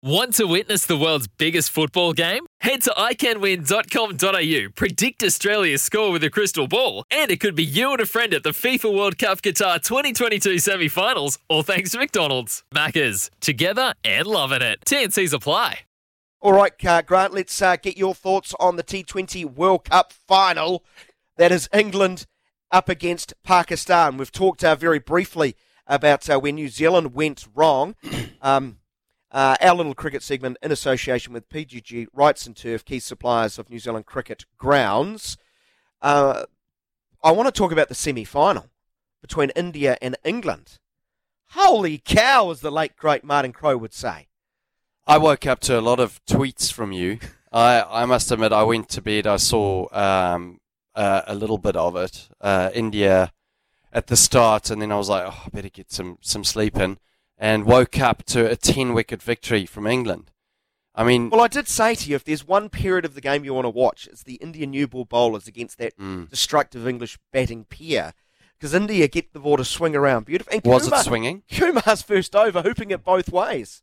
Want to witness the world's biggest football game? Head to iCanWin.com.au, predict Australia's score with a crystal ball, and it could be you and a friend at the FIFA World Cup Qatar 2022 semi finals, all thanks to McDonald's. Maccas, together and loving it. TNC's apply. All right, uh, Grant, let's uh, get your thoughts on the T20 World Cup final. That is England up against Pakistan. We've talked uh, very briefly about uh, where New Zealand went wrong. Um, uh, our little cricket segment in association with PGG Wrightson Turf, key suppliers of New Zealand cricket grounds. Uh, I want to talk about the semi final between India and England. Holy cow, as the late great Martin Crowe would say. I woke up to a lot of tweets from you. I, I must admit, I went to bed, I saw um, uh, a little bit of it. Uh, India at the start, and then I was like, oh, I better get some, some sleep in and woke up to a 10 wicket victory from England. I mean, well, I did say to you, if there's one period of the game you want to watch, it's the Indian new ball bowlers against that mm. destructive English batting pair. Because India get the ball to swing around beautifully. Was Kumar, it swinging? Kumar's first over, hooping it both ways.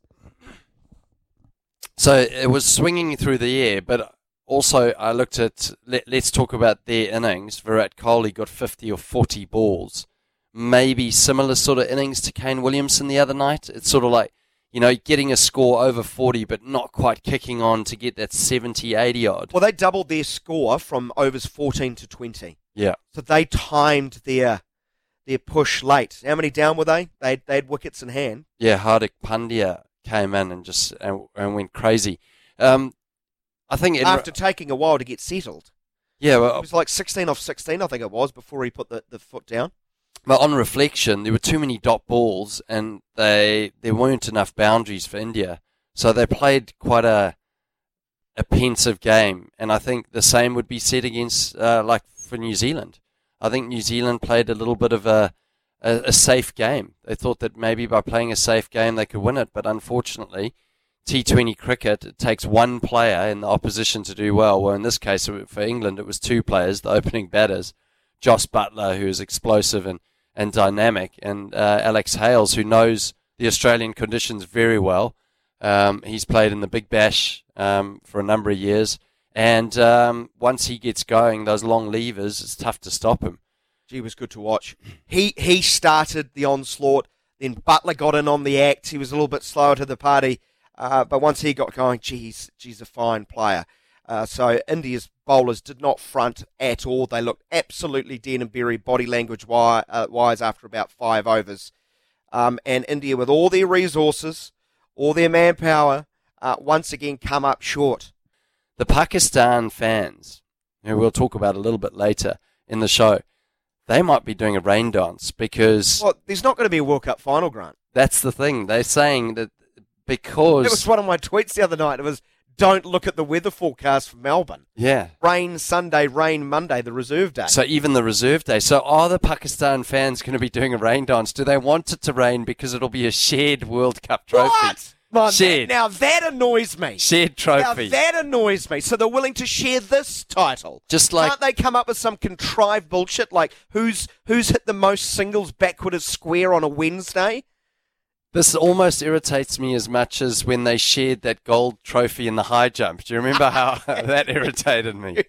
So it was swinging through the air, but also I looked at. Let, us talk about their innings. Virat Kohli got 50 or 40 balls maybe similar sort of innings to Kane Williamson the other night. It's sort of like, you know, getting a score over 40, but not quite kicking on to get that 70, 80 odd. Well, they doubled their score from overs 14 to 20. Yeah. So they timed their their push late. How many down were they? They they had wickets in hand. Yeah, Hardik Pandya came in and just and, and went crazy. Um, I think after taking a while to get settled. Yeah, well, it was like 16 off 16, I think it was, before he put the, the foot down. But on reflection, there were too many dot balls, and they there weren't enough boundaries for India, so they played quite a a pensive game. And I think the same would be said against uh, like for New Zealand. I think New Zealand played a little bit of a, a, a safe game. They thought that maybe by playing a safe game they could win it, but unfortunately, T20 cricket it takes one player in the opposition to do well. Well, in this case for England, it was two players, the opening batters, Jos Buttler, who is explosive and and dynamic. And uh, Alex Hales, who knows the Australian conditions very well, um, he's played in the Big Bash um, for a number of years. And um, once he gets going, those long levers, it's tough to stop him. Gee, was good to watch. He he started the onslaught. Then Buttler got in on the act. He was a little bit slower to the party, uh, but once he got going, geez, he's a fine player. Uh, so India's bowlers did not front at all. They looked absolutely dead and buried body language uh, wise after about five overs. Um, and India, with all their resources, all their manpower, uh, once again come up short. The Pakistan fans, who we'll talk about a little bit later in the show, they might be doing a rain dance because. Well, there's not going to be a World Cup final, Grant. That's the thing. They're saying that because. It was one of my tweets the other night. It was don't look at the weather forecast for Melbourne. Yeah. Rain Sunday, rain Monday, the reserve day. So even the reserve day. So are the Pakistan fans going to be doing a rain dance? Do they want it to rain because it'll be a shared World Cup trophy? What? Man, shared. That, now that annoys me. Shared trophy. Now that annoys me. So they're willing to share this title. Just like can't they come up with some contrived bullshit like who's who's hit the most singles backward of square on a Wednesday? This almost irritates me as much as when they shared that gold trophy in the high jump. Do you remember how that irritated me?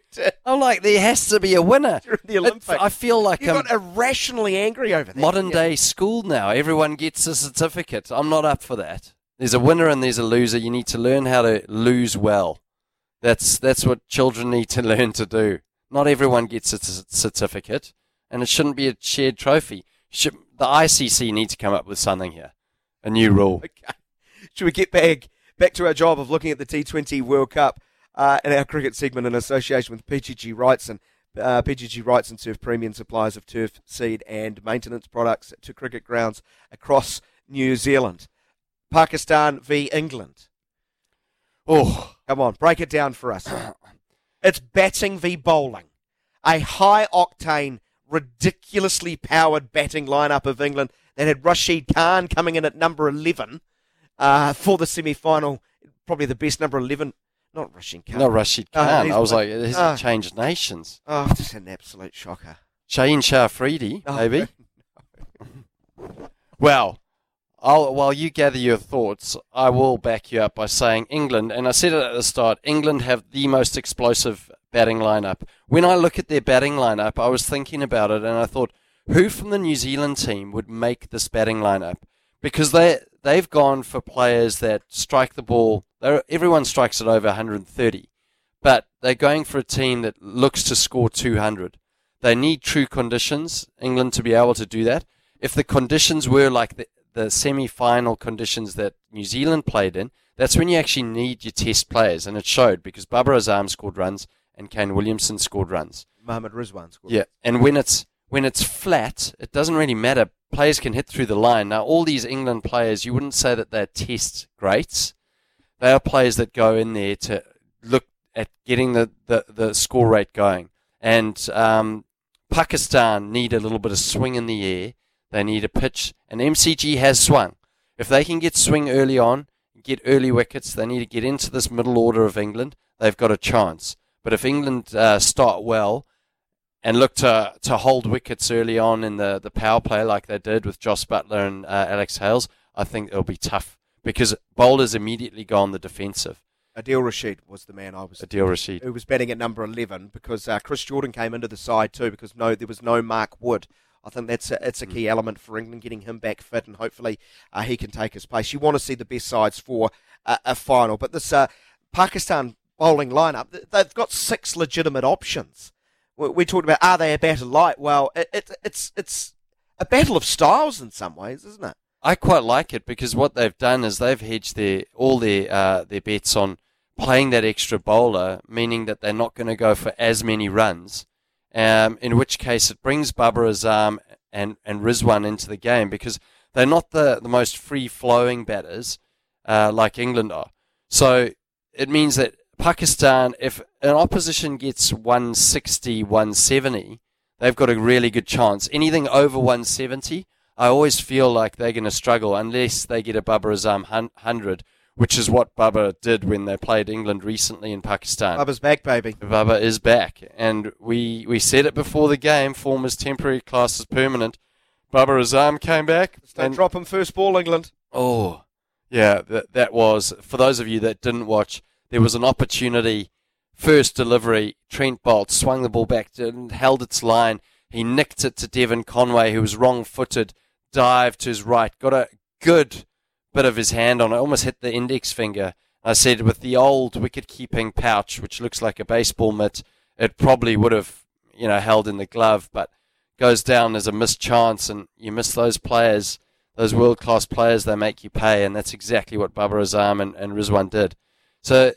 I'm like, there has to be a winner. the Olympics. I feel like you I'm got irrationally angry over that. Modern day school now. Everyone gets a certificate. I'm not up for that. There's a winner and there's a loser. You need to learn how to lose well. That's that's what children need to learn to do. Not everyone gets a certificate, and it shouldn't be a shared trophy. Should, the ICC needs to come up with something here a new rule. Okay. Should we get back back to our job of looking at the T20 World Cup uh, in our cricket segment in association with PGG Wrightson? Uh, PGG Wrightson Turf premium suppliers of turf, seed, and maintenance products to cricket grounds across New Zealand. Pakistan v England. Oh, come on, break it down for us. it's batting v bowling. A high octane, ridiculously powered batting lineup of England that had Rashid Khan coming in at number 11 uh, for the semi final. Probably the best number 11. Not Rashid Khan. Not Rashid uh, Khan. Uh, I was like, has uh, changed nations? Oh, just an absolute shocker. Shaheen Shah Afridi, oh, maybe. No. well, I'll, while you gather your thoughts, I will back you up by saying England, and I said it at the start, England have the most explosive batting lineup. When I look at their batting lineup, I was thinking about it and I thought, who from the New Zealand team would make this batting lineup? Because they they've gone for players that strike the ball. Everyone strikes it over 130, but they're going for a team that looks to score 200. They need true conditions, England, to be able to do that. If the conditions were like the, the semi-final conditions that New Zealand played in, that's when you actually need your test players, and it showed because Babar Azam scored runs and Kane Williamson scored runs. Mohammad Rizwan scored. Yeah, and when it's when it's flat, it doesn't really matter. Players can hit through the line. Now, all these England players, you wouldn't say that they're test greats. They are players that go in there to look at getting the, the, the score rate going. And um, Pakistan need a little bit of swing in the air they need a pitch, and MCG has swung. If they can get swing early on, get early wickets, they need to get into this middle order of England. They've got a chance. But if England uh, start well and look to to hold wickets early on in the, the power play like they did with Jos Buttler and uh, Alex Hales, I think it'll be tough because bowlers immediately go on the defensive. Adil Rashid was the man I was. Adil Rashid, who was batting at number eleven because uh, Chris Jordan came into the side too because no, there was no Mark Wood. I think that's a, it's a key mm. element for England, getting him back fit, and hopefully uh, he can take his place. You want to see the best sides for a, a final, but this uh, Pakistan bowling lineup, they've got six legitimate options. We, talked about are they a battle light? Well, it, it, it's it's a battle of styles in some ways, isn't it? I quite like it because what they've done is they've hedged their all their uh, their bets on playing that extra bowler, meaning that they're not going to go for as many runs um, in which case it brings Babar Azam and, and Rizwan into the game because they're not the, the most free flowing batters uh, like England are. So it means that Pakistan, if an opposition gets 160, 170, they've got a really good chance. Anything over 170, I always feel like they're going to struggle unless they get a Babar Azam 100 which is what Babar did when they played England recently in Pakistan. Babar's back, baby. Babar is back, and we we said it before the game. Form is temporary, class is permanent. Babar Azam came back. Don't drop him first ball, England. Oh, yeah, that that was for those of you that didn't watch. There was an opportunity. First delivery, Trent Boult swung the ball back and held its line. He nicked it to Devon Conway, who was wrong-footed. Dived to his right, got a good bit of his hand on it, almost hit the index finger. I said, with the old wicket keeping pouch, which looks like a baseball mitt, it probably would have, you know, held in the glove, but goes down as a missed chance, and you miss those players, those world class players, they make you pay, and that's exactly what Babar Azam and, and Rizwan did. So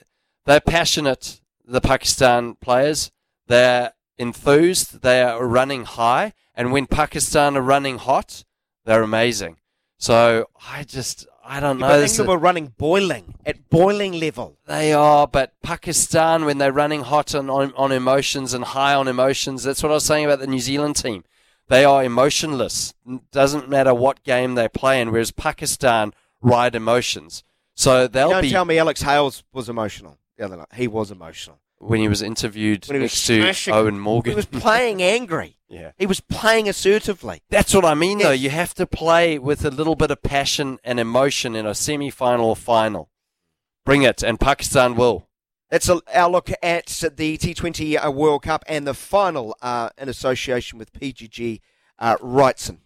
they're passionate, the Pakistan players. They're enthused, they are running high, and when Pakistan are running hot, they're amazing. So I just I don't know. But England were running boiling at boiling level. They are, but Pakistan when they're running hot on, on, on emotions and high on emotions, that's what I was saying about the New Zealand team. They are emotionless. Doesn't matter what game they play in. Whereas Pakistan ride emotions. So they'll you don't be. tell me Alex Hales was emotional the other night. He was emotional when he was interviewed he next was to Eoin Morgan. He was playing angry. yeah. He was playing assertively. That's what I mean, though. You have to play with a little bit of passion and emotion in a semi final or final. Bring it, and Pakistan will. That's a, our look at the T20 uh, World Cup and the final uh, in association with PGG uh, Wrightson.